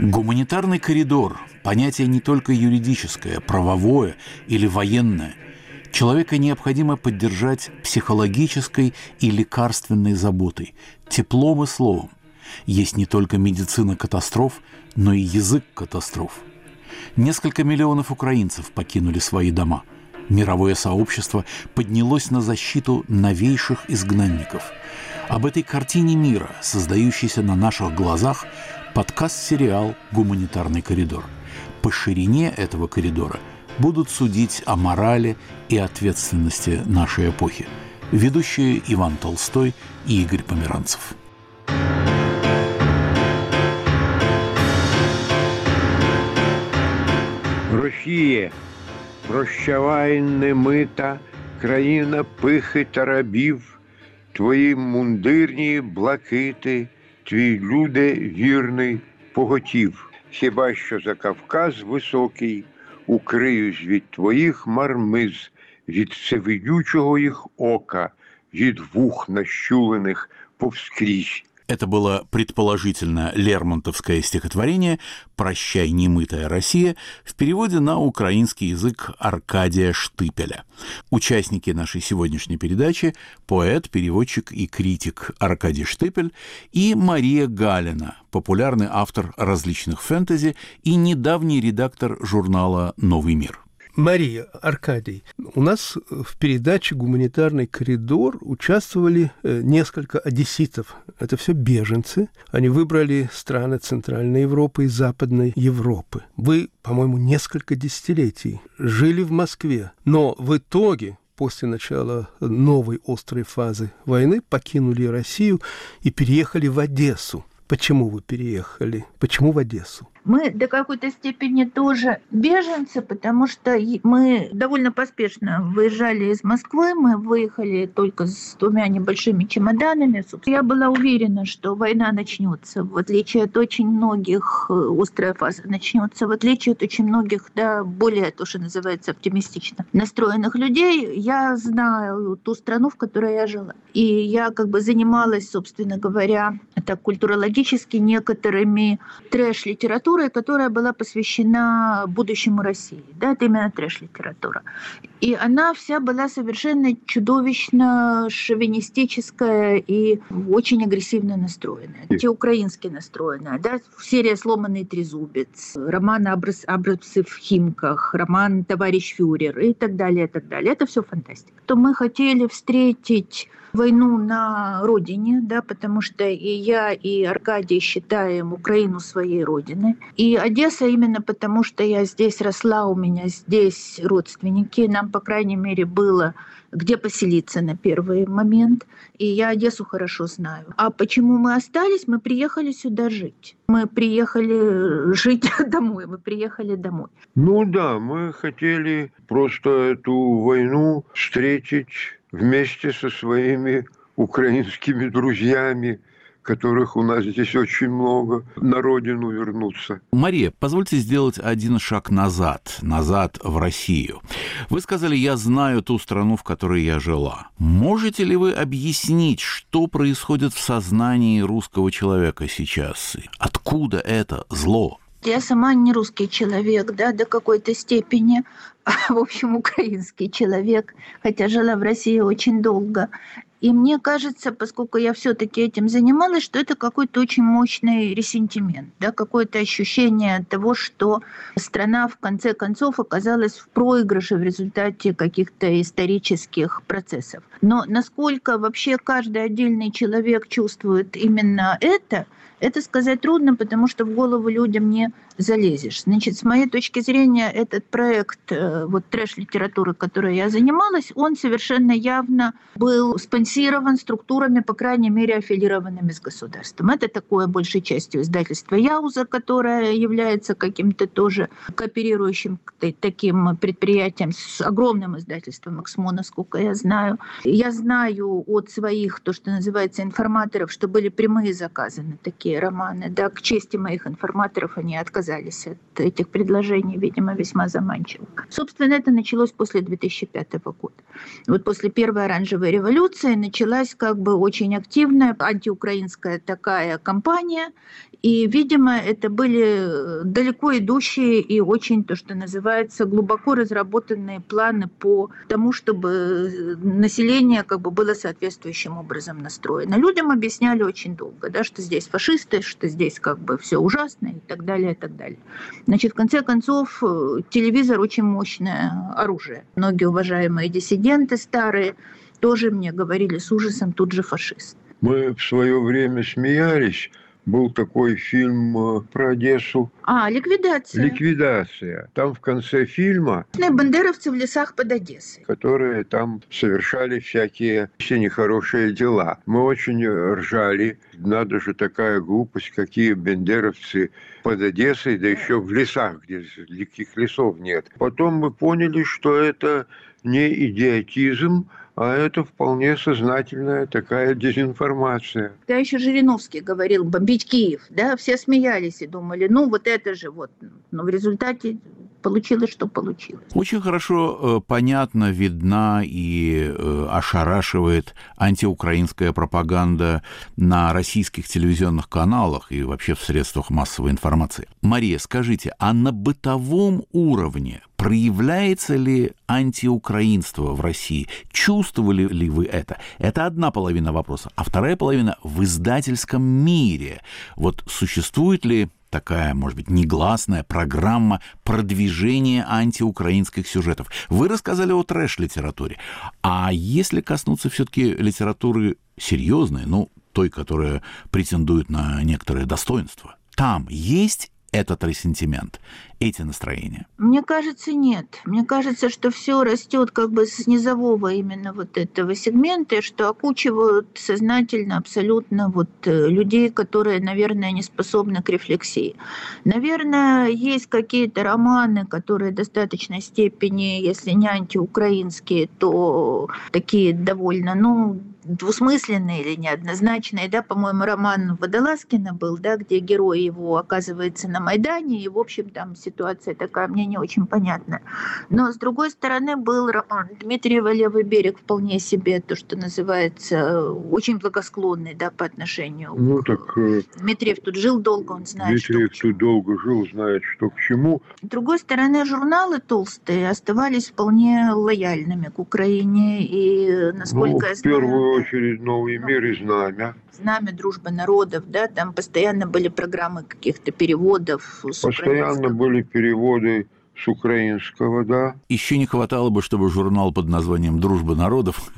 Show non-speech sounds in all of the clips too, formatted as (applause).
Гуманитарный коридор – понятие не только юридическое, правовое или военное. Человека необходимо поддержать психологической и лекарственной заботой, теплом и словом. Есть не только медицина катастроф, но и язык катастроф. Несколько миллионов украинцев покинули свои дома. Мировое сообщество поднялось на защиту новейших изгнанников. Об этой картине мира, создающейся на наших глазах, подкаст-сериал «Гуманитарный коридор». По ширине этого коридора будут судить о морали и ответственности нашей эпохи. Ведущие Иван Толстой и Игорь Померанцев. Росія, прощавай немита, країна пихи та рабів, твої мундирні блакити – твій люде вірний поготів, хіба що за Кавказ високий, укриюсь від твоїх мармиз, від всевидючого їх ока, від вух нащулених повскрізь. Это было предположительно лермонтовское стихотворение «Прощай, немытая Россия» в переводе на украинский язык Аркадия Штыпеля. Участники нашей сегодняшней передачи – поэт, переводчик и критик Аркадий Штыпель и Мария Галина, популярный автор различных фэнтези и недавний редактор журнала «Новый мир». Мария, Аркадий, у нас в передаче «Гуманитарный коридор» участвовали э, несколько одесситов. Это все беженцы. Они выбрали страны Центральной Европы и Западной Европы. Вы, по-моему, несколько десятилетий жили в Москве, но в итоге после начала новой острой фазы войны покинули Россию и переехали в Одессу. Почему вы переехали? Почему в Одессу? Мы до какой-то степени тоже беженцы, потому что мы довольно поспешно выезжали из Москвы, мы выехали только с двумя небольшими чемоданами. Я была уверена, что война начнется, в отличие от очень многих, э, острая фаза начнется, в отличие от очень многих, да, более, то, что называется, оптимистично настроенных людей, я знаю ту страну, в которой я жила. И я как бы занималась, собственно говоря, так культурологически некоторыми трэш-литературой, литературой, которая была посвящена будущему России. Да, это именно трэш-литература. И она вся была совершенно чудовищно шовинистическая и очень агрессивно настроенная. Антиукраински настроенная. Да? Серия «Сломанный трезубец», роман «Абрабсы в Химках», роман «Товарищ фюрер» и так далее, и так далее. Это все фантастика. То мы хотели встретить войну на родине, да, потому что и я, и Аркадий считаем Украину своей родиной. И Одесса именно потому, что я здесь росла, у меня здесь родственники, нам, по крайней мере, было где поселиться на первый момент. И я Одессу хорошо знаю. А почему мы остались? Мы приехали сюда жить. Мы приехали жить (laughs) домой. Мы приехали домой. Ну да, мы хотели просто эту войну встретить вместе со своими украинскими друзьями, которых у нас здесь очень много, на родину вернуться. Мария, позвольте сделать один шаг назад, назад в Россию. Вы сказали, я знаю ту страну, в которой я жила. Можете ли вы объяснить, что происходит в сознании русского человека сейчас? Откуда это зло? Я сама не русский человек, да, до какой-то степени, (laughs) в общем, украинский человек, хотя жила в России очень долго. И мне кажется, поскольку я все-таки этим занималась, что это какой-то очень мощный ресентимент, да, какое-то ощущение того, что страна в конце концов оказалась в проигрыше в результате каких-то исторических процессов. Но насколько вообще каждый отдельный человек чувствует именно это – это сказать трудно, потому что в голову людям не залезешь. Значит, с моей точки зрения, этот проект э, вот трэш-литературы, которой я занималась, он совершенно явно был спонсирован структурами, по крайней мере, аффилированными с государством. Это такое большей частью издательство Яуза, которое является каким-то тоже кооперирующим таким предприятием с огромным издательством Эксмо, насколько я знаю. Я знаю от своих, то, что называется, информаторов, что были прямые заказы на такие романы. Да, к чести моих информаторов они отказались от этих предложений, видимо, весьма заманчивых. Собственно, это началось после 2005 года. Вот после первой оранжевой революции началась как бы очень активная антиукраинская такая кампания, и, видимо, это были далеко идущие и очень, то, что называется, глубоко разработанные планы по тому, чтобы население как бы было соответствующим образом настроено. Людям объясняли очень долго, да, что здесь фашисты, что здесь как бы все ужасно и так далее, и так далее. Значит, в конце концов, э, телевизор очень мощное оружие. Многие уважаемые диссиденты старые тоже мне говорили с ужасом, тут же фашист. Мы в свое время смеялись, был такой фильм э, про Одессу. А, ликвидация. Ликвидация. Там в конце фильма... Бандеровцы в лесах под Одессой. Которые там совершали всякие все нехорошие дела. Мы очень ржали. Надо же такая глупость, какие бендеровцы под Одессой, да еще в лесах, где никаких лесов нет. Потом мы поняли, что это не идиотизм, а это вполне сознательная такая дезинформация. Да еще Жириновский говорил бомбить Киев, да, все смеялись и думали, ну вот это же вот, но в результате получилось, что получилось. Очень хорошо э, понятно, видна и э, ошарашивает антиукраинская пропаганда на российских телевизионных каналах и вообще в средствах массовой информации. Мария, скажите, а на бытовом уровне проявляется ли антиукраинство в России? Чувствовали ли вы это? Это одна половина вопроса. А вторая половина в издательском мире. Вот существует ли такая, может быть, негласная программа продвижения антиукраинских сюжетов. Вы рассказали о трэш-литературе. А если коснуться все-таки литературы серьезной, ну, той, которая претендует на некоторое достоинство, там есть этот ресентимент, эти настроения? Мне кажется, нет. Мне кажется, что все растет как бы с низового именно вот этого сегмента, что окучивают сознательно абсолютно вот э, людей, которые, наверное, не способны к рефлексии. Наверное, есть какие-то романы, которые в достаточной степени, если не антиукраинские, то такие довольно, ну, двусмысленные или неоднозначные, да, по-моему, роман Водолазкина был, да, где герой его оказывается на Майдане, и, в общем, там ситуация такая мне не очень понятна. Но, с другой стороны, был роман Дмитриева «Левый берег» вполне себе, то, что называется, очень благосклонный, да, по отношению ну, к... так, э, Дмитриев тут жил долго, он знает, Дмитриев что тут долго жил, знает, что к чему. С другой стороны, журналы толстые оставались вполне лояльными к Украине, и, насколько ну, я знаю... первую очередь «Новый мир» и «Знамя». «Знамя дружбы народов», да, там постоянно были программы каких-то переводов. С постоянно были переводы с украинского, да. Еще не хватало бы, чтобы журнал под названием «Дружба народов»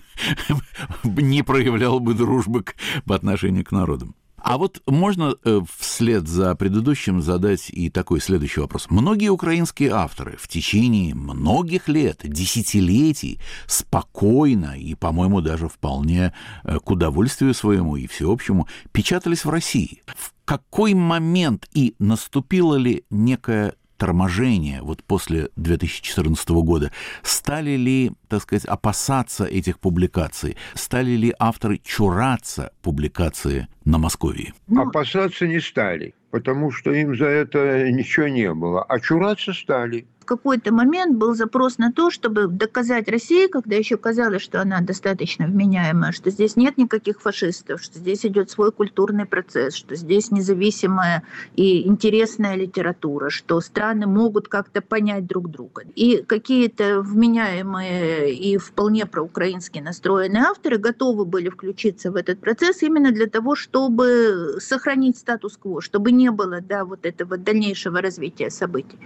(laughs) не проявлял бы дружбы по отношению к народам. А вот можно э, вслед за предыдущим задать и такой следующий вопрос. Многие украинские авторы в течение многих лет, десятилетий спокойно и, по-моему, даже вполне э, к удовольствию своему и всеобщему печатались в России. В какой момент и наступила ли некая торможение вот после 2014 года, стали ли, так сказать, опасаться этих публикаций? Стали ли авторы чураться публикации на Московии? Ну, опасаться не стали, потому что им за это ничего не было. А чураться стали какой-то момент был запрос на то, чтобы доказать России, когда еще казалось, что она достаточно вменяемая, что здесь нет никаких фашистов, что здесь идет свой культурный процесс, что здесь независимая и интересная литература, что страны могут как-то понять друг друга. И какие-то вменяемые и вполне проукраински настроенные авторы готовы были включиться в этот процесс именно для того, чтобы сохранить статус-кво, чтобы не было да, вот этого дальнейшего развития событий.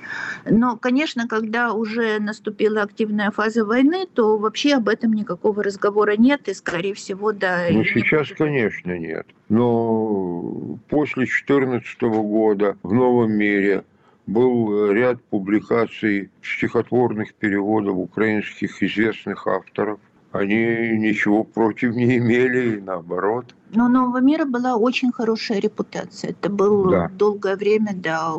Но, конечно, когда уже наступила активная фаза войны, то вообще об этом никакого разговора нет, и, скорее всего, да. Ну, сейчас, будет. конечно, нет. Но после 2014 года в «Новом мире» был ряд публикаций стихотворных переводов украинских известных авторов они ничего против не имели, наоборот. Но у Нового мира была очень хорошая репутация. Это был да. долгое время, да,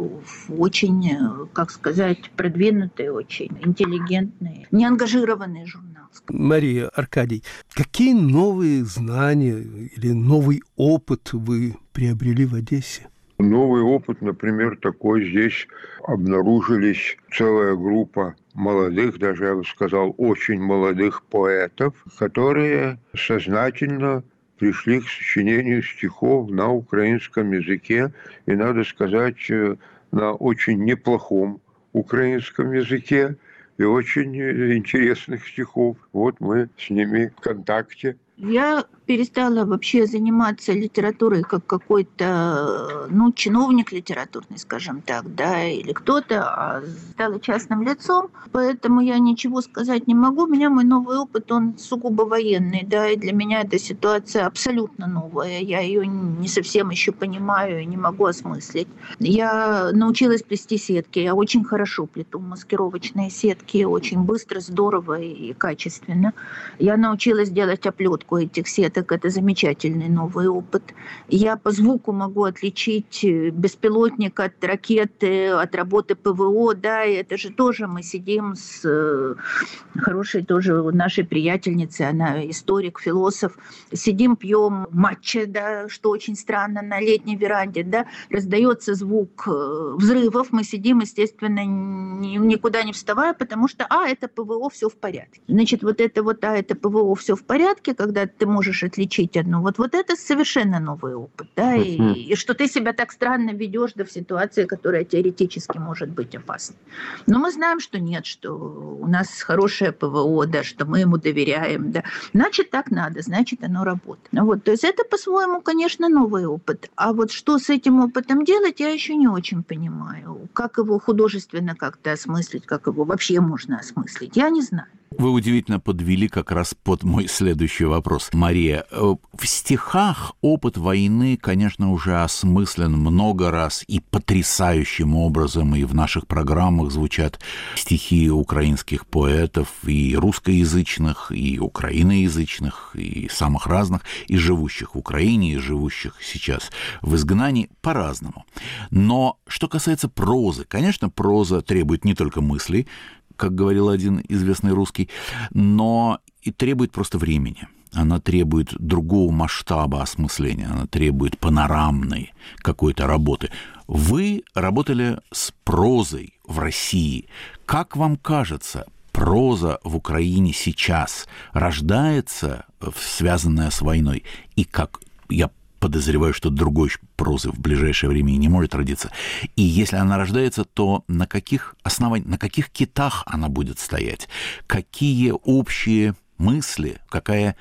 очень, как сказать, продвинутый, очень интеллигентный, неангажированный журнал. Мария, Аркадий, какие новые знания или новый опыт вы приобрели в Одессе? Новый опыт, например, такой здесь обнаружились целая группа молодых, даже я бы сказал, очень молодых поэтов, которые сознательно пришли к сочинению стихов на украинском языке, и, надо сказать, э, на очень неплохом украинском языке и очень э, интересных стихов. Вот мы с ними в контакте. Я перестала вообще заниматься литературой как какой-то, ну, чиновник литературный, скажем так, да, или кто-то, а стала частным лицом, поэтому я ничего сказать не могу. У меня мой новый опыт, он сугубо военный, да, и для меня эта ситуация абсолютно новая. Я ее не совсем еще понимаю и не могу осмыслить. Я научилась плести сетки, я очень хорошо плету маскировочные сетки, очень быстро, здорово и качественно. Я научилась делать оплетку этих сеток, так это замечательный новый опыт. Я по звуку могу отличить э, беспилотник от ракеты, от работы ПВО, да, и это же тоже мы сидим с э, хорошей тоже нашей приятельницей, она историк, философ, сидим, пьем матча, да, что очень странно, на летней веранде, да, раздается звук э, взрывов, мы сидим, естественно, никуда не вставая, потому что, а, это ПВО, все в порядке. Значит, вот это вот, а, это ПВО, все в порядке, когда ты можешь отличить одну. Вот, вот это совершенно новый опыт, да, и, и что ты себя так странно ведешь да, в ситуации, которая теоретически может быть опасной. Но мы знаем, что нет, что у нас хорошее ПВО, да, что мы ему доверяем, да. Значит, так надо, значит, оно работает. Ну вот, то есть это по-своему, конечно, новый опыт. А вот что с этим опытом делать, я еще не очень понимаю. Как его художественно как-то осмыслить, как его вообще можно осмыслить, я не знаю. Вы удивительно подвели как раз под мой следующий вопрос. Мария, э, в стихах опыт войны, конечно, уже осмыслен много раз и потрясающим образом, и в наших программах звучат стихи украинских поэтов, и русскоязычных, и украиноязычных, и самых разных, и живущих в Украине, и живущих сейчас в изгнании по-разному. Но что касается прозы, конечно, проза требует не только мыслей, как говорил один известный русский, но и требует просто времени. Она требует другого масштаба осмысления, она требует панорамной какой-то работы. Вы работали с прозой в России. Как вам кажется, проза в Украине сейчас рождается, связанная с войной? И как я подозреваю, что другой прозы в ближайшее время и не может родиться. И если она рождается, то на каких основаниях, на каких китах она будет стоять? Какие общие мысли, какая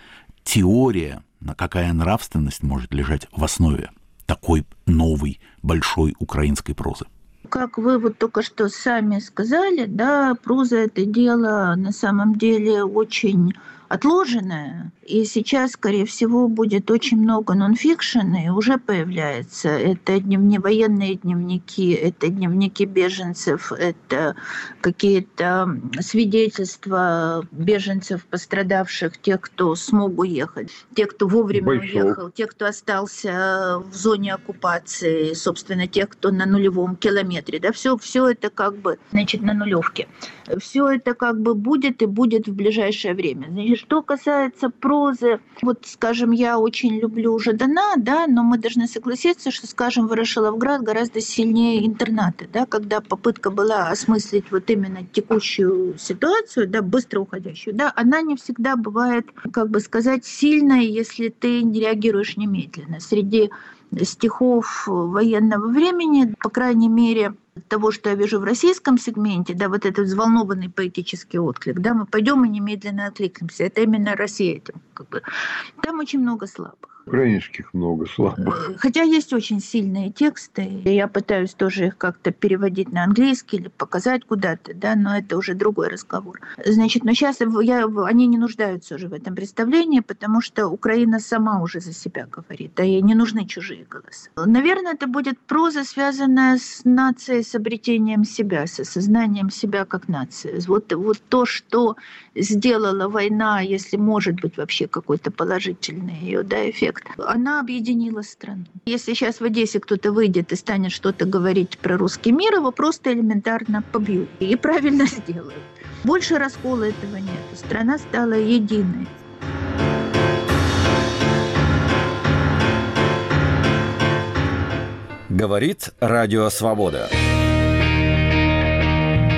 теория, какая нравственность может лежать в основе такой новой большой украинской прозы? как вы вот только что сами сказали, да, проза это дело на самом деле очень отложенное. И сейчас, скорее всего, будет очень много нонфикшена, и уже появляется. Это дневни, военные дневники, это дневники беженцев, это какие-то свидетельства беженцев, пострадавших, тех, кто смог уехать, тех, кто вовремя Большой. уехал, тех, кто остался в зоне оккупации, собственно, тех, кто на нулевом километре. Да, все, все это как бы, значит, на нулевке. Все это как бы будет и будет в ближайшее время. Значит, что касается прозы, вот, скажем, я очень люблю Жадана, да, но мы должны согласиться, что, скажем, Ворошиловград гораздо сильнее интернаты, да, когда попытка была осмыслить вот именно текущую ситуацию, да, быстро уходящую, да, она не всегда бывает, как бы сказать, сильной, если ты не реагируешь немедленно. Среди стихов военного времени, по крайней мере, того, что я вижу в российском сегменте, да, вот этот взволнованный поэтический отклик, да, мы пойдем и немедленно откликнемся. Это именно Россия этим. Как бы. Там очень много слабых. Украинских много слабых. Э, хотя есть очень сильные тексты, я пытаюсь тоже их как-то переводить на английский или показать куда-то, да, но это уже другой разговор. Значит, но сейчас я, они не нуждаются уже в этом представлении, потому что Украина сама уже за себя говорит, да, ей не нужны чужие голоса. Наверное, это будет проза, связанная с нацией, с обретением себя, с осознанием себя как нации. Вот, вот то, что сделала война, если может быть вообще какой-то положительный ее да, эффект, эффект. Она объединила страну. Если сейчас в Одессе кто-то выйдет и станет что-то говорить про русский мир, его просто элементарно побьют. И правильно (laughs) сделают. Больше раскола этого нет. Страна стала единой. Говорит Радио Свобода.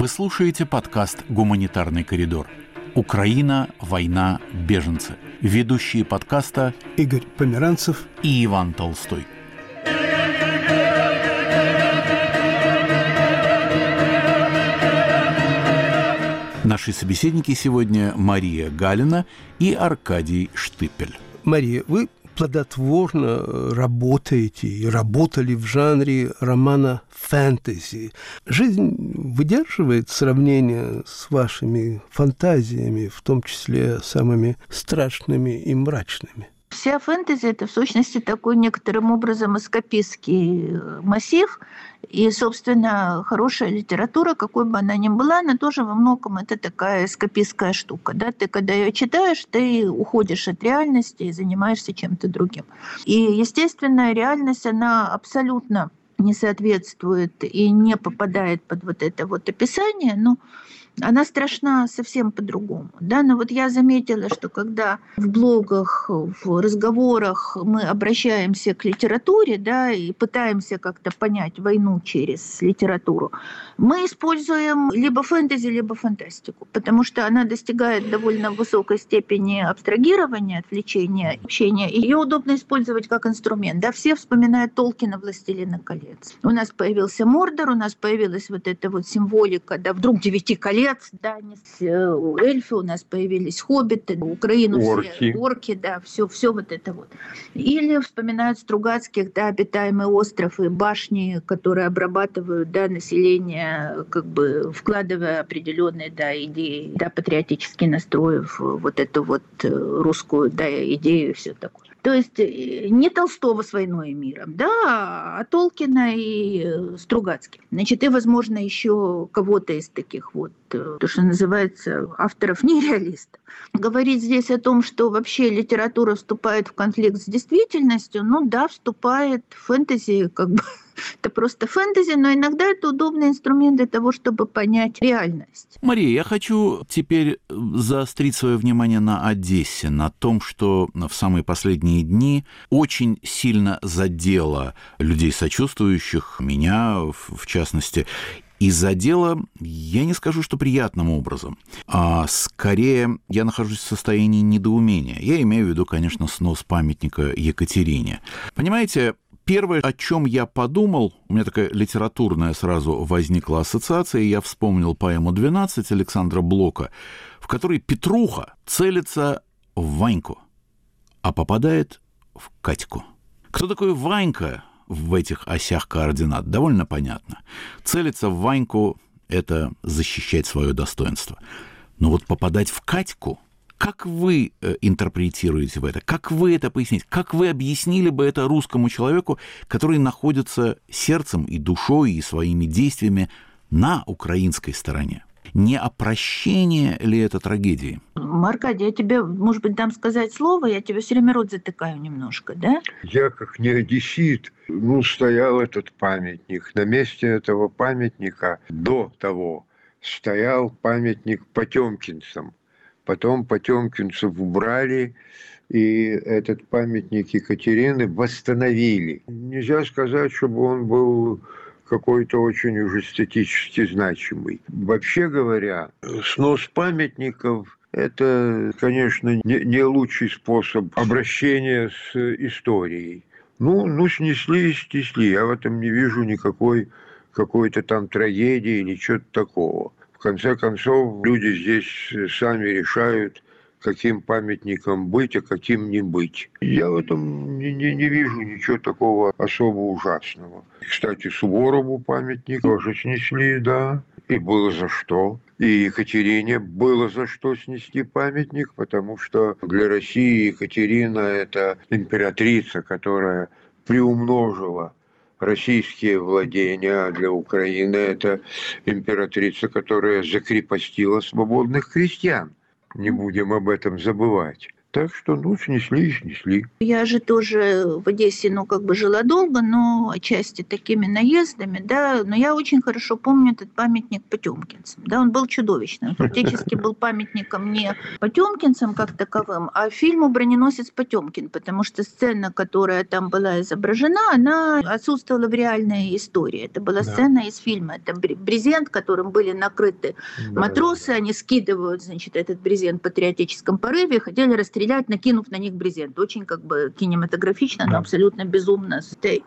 Вы слушаете подкаст «Гуманитарный коридор». Украина, война, беженцы. Ведущие подкаста Игорь Померанцев и Иван Толстой. Наши собеседники сегодня Мария Галина и Аркадий Штыпель. Мария, вы плодотворно работаете и работали в жанре романа фэнтези. Жизнь выдерживает сравнение с вашими фантазиями, в том числе самыми страшными и мрачными? Вся фэнтези – это в сущности такой некоторым образом эскапистский массив, и, собственно, хорошая литература, какой бы она ни была, она тоже во многом это такая эскапистская штука. Да? Ты, когда ее читаешь, ты уходишь от реальности и занимаешься чем-то другим. И, естественно, реальность, она абсолютно не соответствует и не попадает под вот это вот описание, но она страшна совсем по-другому. Да? Но вот я заметила, что когда в блогах, в разговорах мы обращаемся к литературе да, и пытаемся как-то понять войну через литературу, мы используем либо фэнтези, либо фантастику, потому что она достигает довольно высокой степени абстрагирования, отвлечения, общения. Ее удобно использовать как инструмент. Да? Все вспоминают Толкина «Властелина колец». У нас появился Мордор, у нас появилась вот эта вот символика, да, вдруг девяти колец, Лес, Данис, э, эльфы у нас появились, хоббиты, Украину орки. все, орки, да, все, все вот это вот. Или вспоминают Стругацких, да, обитаемый остров и башни, которые обрабатывают, да, население, как бы вкладывая определенные, да, идеи, да, патриотические настрои в вот эту вот э, русскую, да, идею и все такое. То есть э, не Толстого с «Войной и миром», да, а Толкина и э, Стругацких. Значит, и, возможно, еще кого-то из таких вот, э, то, что называется, авторов нереалистов. Говорить здесь о том, что вообще литература вступает в конфликт с действительностью, ну да, вступает фэнтези, как бы (laughs) это просто фэнтези, но иногда это удобный инструмент для того, чтобы понять реальность. Мария, я хочу теперь заострить свое внимание на Одессе, на том, что в самые последние дни очень сильно задело людей сочувствующих, меня в частности, и задело, я не скажу, что приятным образом, а скорее я нахожусь в состоянии недоумения. Я имею в виду, конечно, снос памятника Екатерине. Понимаете, Первое, о чем я подумал, у меня такая литературная сразу возникла ассоциация, и я вспомнил поэму «12» Александра Блока, в которой Петруха целится в Ваньку, а попадает в Катьку. Кто такой Ванька в этих осях координат? Довольно понятно. Целиться в Ваньку – это защищать свое достоинство. Но вот попадать в Катьку – как вы э, интерпретируете в это? Как вы это поясните? Как вы объяснили бы это русскому человеку, который находится сердцем и душой и своими действиями на украинской стороне? Не опрощение ли это трагедии? Аркадий, я тебе, может быть, дам сказать слово, я тебе все время рот затыкаю немножко, да? Я как не одессит, ну, стоял этот памятник. На месте этого памятника до того стоял памятник Потемкинцам. Потом потемкинцев убрали, и этот памятник Екатерины восстановили. Нельзя сказать, чтобы он был какой-то очень уж эстетически значимый. Вообще говоря, снос памятников – это, конечно, не, не лучший способ обращения с историей. Ну, ну, снесли и снесли. Я в этом не вижу никакой какой-то там трагедии или чего-то такого. В конце концов, люди здесь сами решают, каким памятником быть, а каким не быть. Я в этом не, не, не вижу ничего такого особо ужасного. Кстати, Суворову памятник тоже снесли, да, и было за что. И Екатерине было за что снести памятник, потому что для России Екатерина – это императрица, которая приумножила российские владения, а для Украины это императрица, которая закрепостила свободных крестьян. Не будем об этом забывать. Так что, ну, снесли и снесли. Я же тоже в Одессе, ну, как бы жила долго, но отчасти такими наездами, да, но я очень хорошо помню этот памятник Потемкинцам, да, он был чудовищным, фактически был памятником не Потемкинцам как таковым, а фильму «Броненосец Потемкин», потому что сцена, которая там была изображена, она отсутствовала в реальной истории. Это была да. сцена из фильма, это брезент, которым были накрыты да. матросы, они скидывают, значит, этот брезент в патриотическом порыве, хотели расстрелять стрелять, накинув на них брезент. Очень как бы кинематографично, но абсолютно безумно.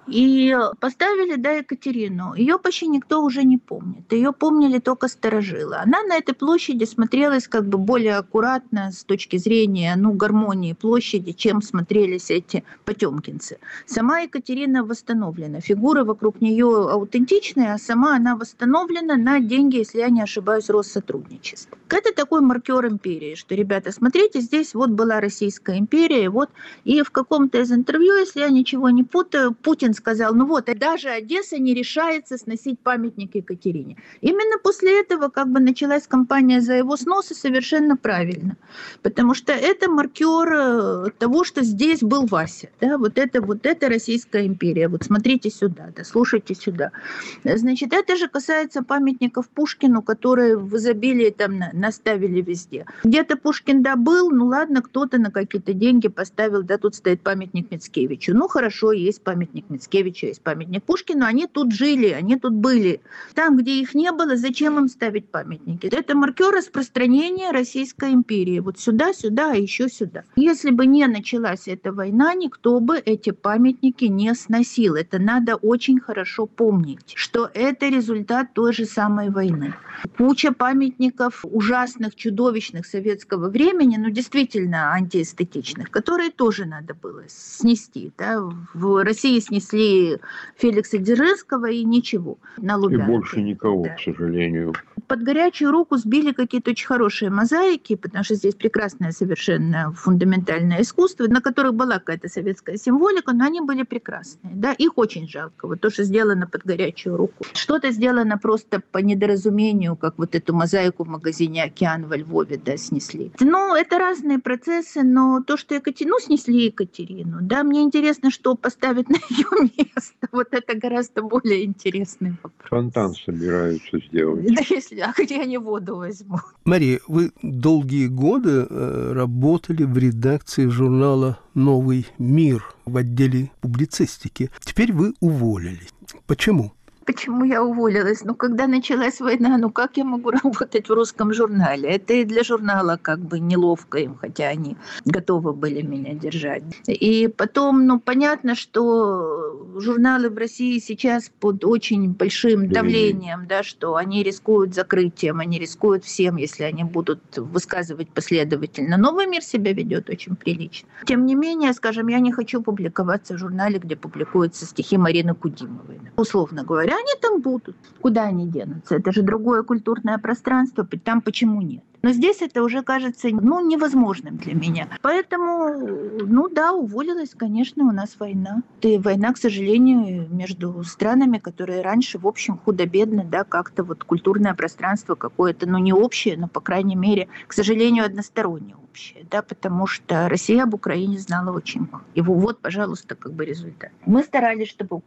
И поставили, да, Екатерину. Ее почти никто уже не помнит. Ее помнили только сторожилы. Она на этой площади смотрелась как бы более аккуратно с точки зрения, ну, гармонии площади, чем смотрелись эти потемкинцы. Сама Екатерина восстановлена. Фигуры вокруг нее аутентичные, а сама она восстановлена на деньги, если я не ошибаюсь, Россотрудничества. Это такой маркер империи, что, ребята, смотрите, здесь вот была Российская империя. Вот, и в каком-то из интервью, если я ничего не путаю, Путин сказал, ну вот, даже Одесса не решается сносить памятник Екатерине. Именно после этого как бы началась кампания за его снос, и совершенно правильно. Потому что это маркер э, того, что здесь был Вася. Да? Вот, это, вот это Российская империя. Вот смотрите сюда, да, слушайте сюда. Значит, это же касается памятников Пушкину, которые в изобилии там наставили везде. Где-то Пушкин да был, ну ладно, кто-то кто-то на какие-то деньги поставил, да, тут стоит памятник Мицкевичу. Ну, хорошо, есть памятник Мицкевичу, есть памятник Пушкину, они тут жили, они тут были. Там, где их не было, зачем им ставить памятники? Это маркер распространения Российской империи. Вот сюда, сюда, а еще сюда. Если бы не началась эта война, никто бы эти памятники не сносил. Это надо очень хорошо помнить, что это результат той же самой войны. Куча памятников ужасных, чудовищных советского времени, ну, действительно, антиэстетичных, которые тоже надо было снести. Да? В России снесли Феликса Дзержинского и ничего на Лубянке. И больше никого, да. к сожалению. Под горячую руку сбили какие-то очень хорошие мозаики, потому что здесь прекрасное совершенно фундаментальное искусство, на которых была какая-то советская символика, но они были прекрасные. Да? Их очень жалко. Вот то, что сделано под горячую руку. Что-то сделано просто по недоразумению, как вот эту мозаику в магазине «Океан» во Львове да, снесли. Ну, это разные процессы, процессы, но то, что Екатерину, ну, снесли Екатерину, да, мне интересно, что поставить на ее место. Вот это гораздо более интересный вопрос. Фонтан собираются сделать. Да если, а где они воду возьмут? Мария, вы долгие годы э, работали в редакции журнала «Новый мир» в отделе публицистики. Теперь вы уволились. Почему? Почему я уволилась? Ну, когда началась война, ну как я могу (laughs) работать в русском журнале? Это и для журнала как бы неловко им, хотя они готовы были меня держать. И потом, ну, понятно, что журналы в России сейчас под очень большим давлением, да, что они рискуют закрытием, они рискуют всем, если они будут высказывать последовательно. Новый мир себя ведет очень прилично. Тем не менее, скажем, я не хочу публиковаться в журнале, где публикуются стихи Марины Кудимовой. Условно говоря, они там будут. Куда они денутся? Это же другое культурное пространство, там почему нет? Но здесь это уже кажется ну, невозможным для меня. Поэтому, ну да, уволилась, конечно, у нас война. И война, к сожалению, между странами, которые раньше, в общем, худо-бедно, да, как-то вот культурное пространство какое-то, ну не общее, но, по крайней мере, к сожалению, одностороннее общее, да, потому что Россия об Украине знала очень мало. И вот, пожалуйста, как бы результат. Мы старались, чтобы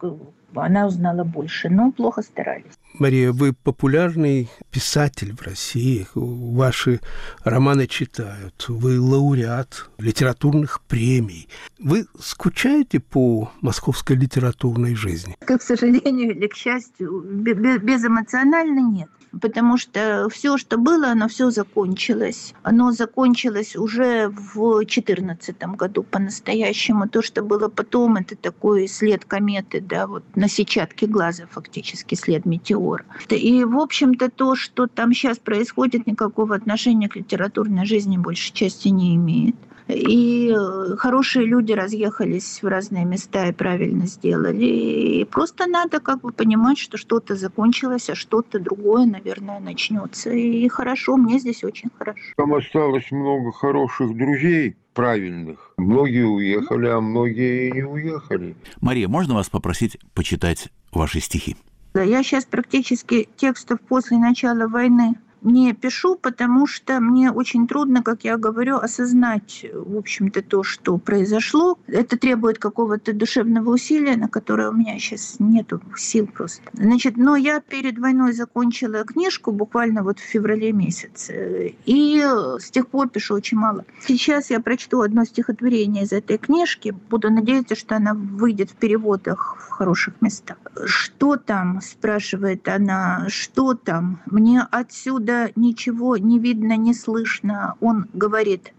она узнала больше, но плохо старались. Мария, вы популярный писатель в России, ваши романы читают, вы лауреат литературных премий. Вы скучаете по московской литературной жизни? К сожалению или к счастью, безэмоционально нет потому что все, что было, оно все закончилось. Оно закончилось уже в 2014 году по-настоящему. То, что было потом, это такой след кометы, да, вот на сетчатке глаза фактически след метеора. И, в общем-то, то, что там сейчас происходит, никакого отношения к литературной жизни большей части не имеет. И э, хорошие люди разъехались в разные места и правильно сделали. И просто надо как бы понимать, что что-то закончилось, а что-то другое, наверное, начнется. И хорошо, мне здесь очень хорошо. Там осталось много хороших друзей, правильных. Многие уехали, а многие и не уехали. Мария, можно вас попросить почитать ваши стихи? Я сейчас практически текстов после начала войны не пишу, потому что мне очень трудно, как я говорю, осознать, в общем-то, то, что произошло. Это требует какого-то душевного усилия, на которое у меня сейчас нет сил просто. Значит, но я перед войной закончила книжку буквально вот в феврале месяце, и с тех пор пишу очень мало. Сейчас я прочту одно стихотворение из этой книжки, буду надеяться, что она выйдет в переводах в хороших местах. «Что там?» – спрашивает она. «Что там? Мне отсюда ничего не видно, не слышно. Он говорит,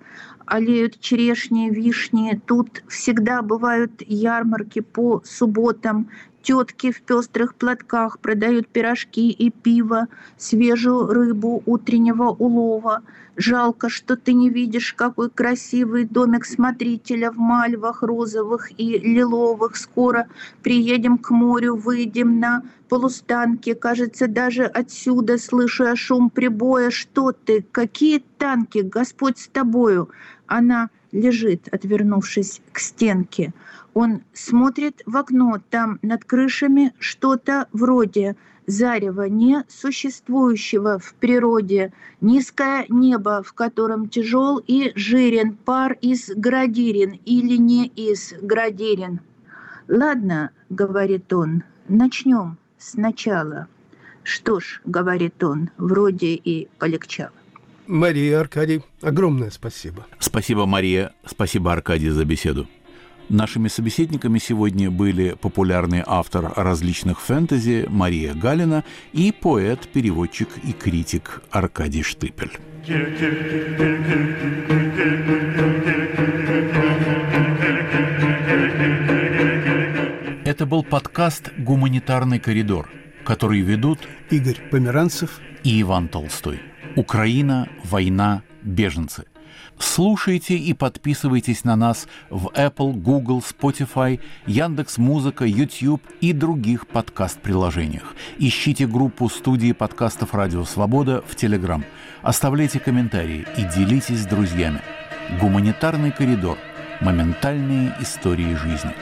олеют черешни, вишни, тут всегда бывают ярмарки по субботам, Тетки в пестрых платках продают пирожки и пиво, свежую рыбу утреннего улова. Жалко, что ты не видишь, какой красивый домик смотрителя в мальвах розовых и лиловых. Скоро приедем к морю, выйдем на полустанки. Кажется, даже отсюда, слышу шум прибоя, что ты, какие танки, Господь с тобою. Она лежит, отвернувшись к стенке. Он смотрит в окно, там над крышами что-то вроде зарева не существующего в природе, низкое небо, в котором тяжел и жирен пар из градирин или не из градирин. «Ладно», — говорит он, — «начнем сначала». «Что ж», — говорит он, — «вроде и полегчало». Мария, Аркадий, огромное спасибо. Спасибо, Мария. Спасибо, Аркадий, за беседу. Нашими собеседниками сегодня были популярный автор различных фэнтези Мария Галина и поэт, переводчик и критик Аркадий Штыпель. Это был подкаст «Гуманитарный коридор», который ведут Игорь Померанцев и Иван Толстой. Украина, война, беженцы – Слушайте и подписывайтесь на нас в Apple, Google, Spotify, Яндекс Музыка, YouTube и других подкаст-приложениях. Ищите группу студии подкастов «Радио Свобода» в Telegram. Оставляйте комментарии и делитесь с друзьями. Гуманитарный коридор. Моментальные истории жизни.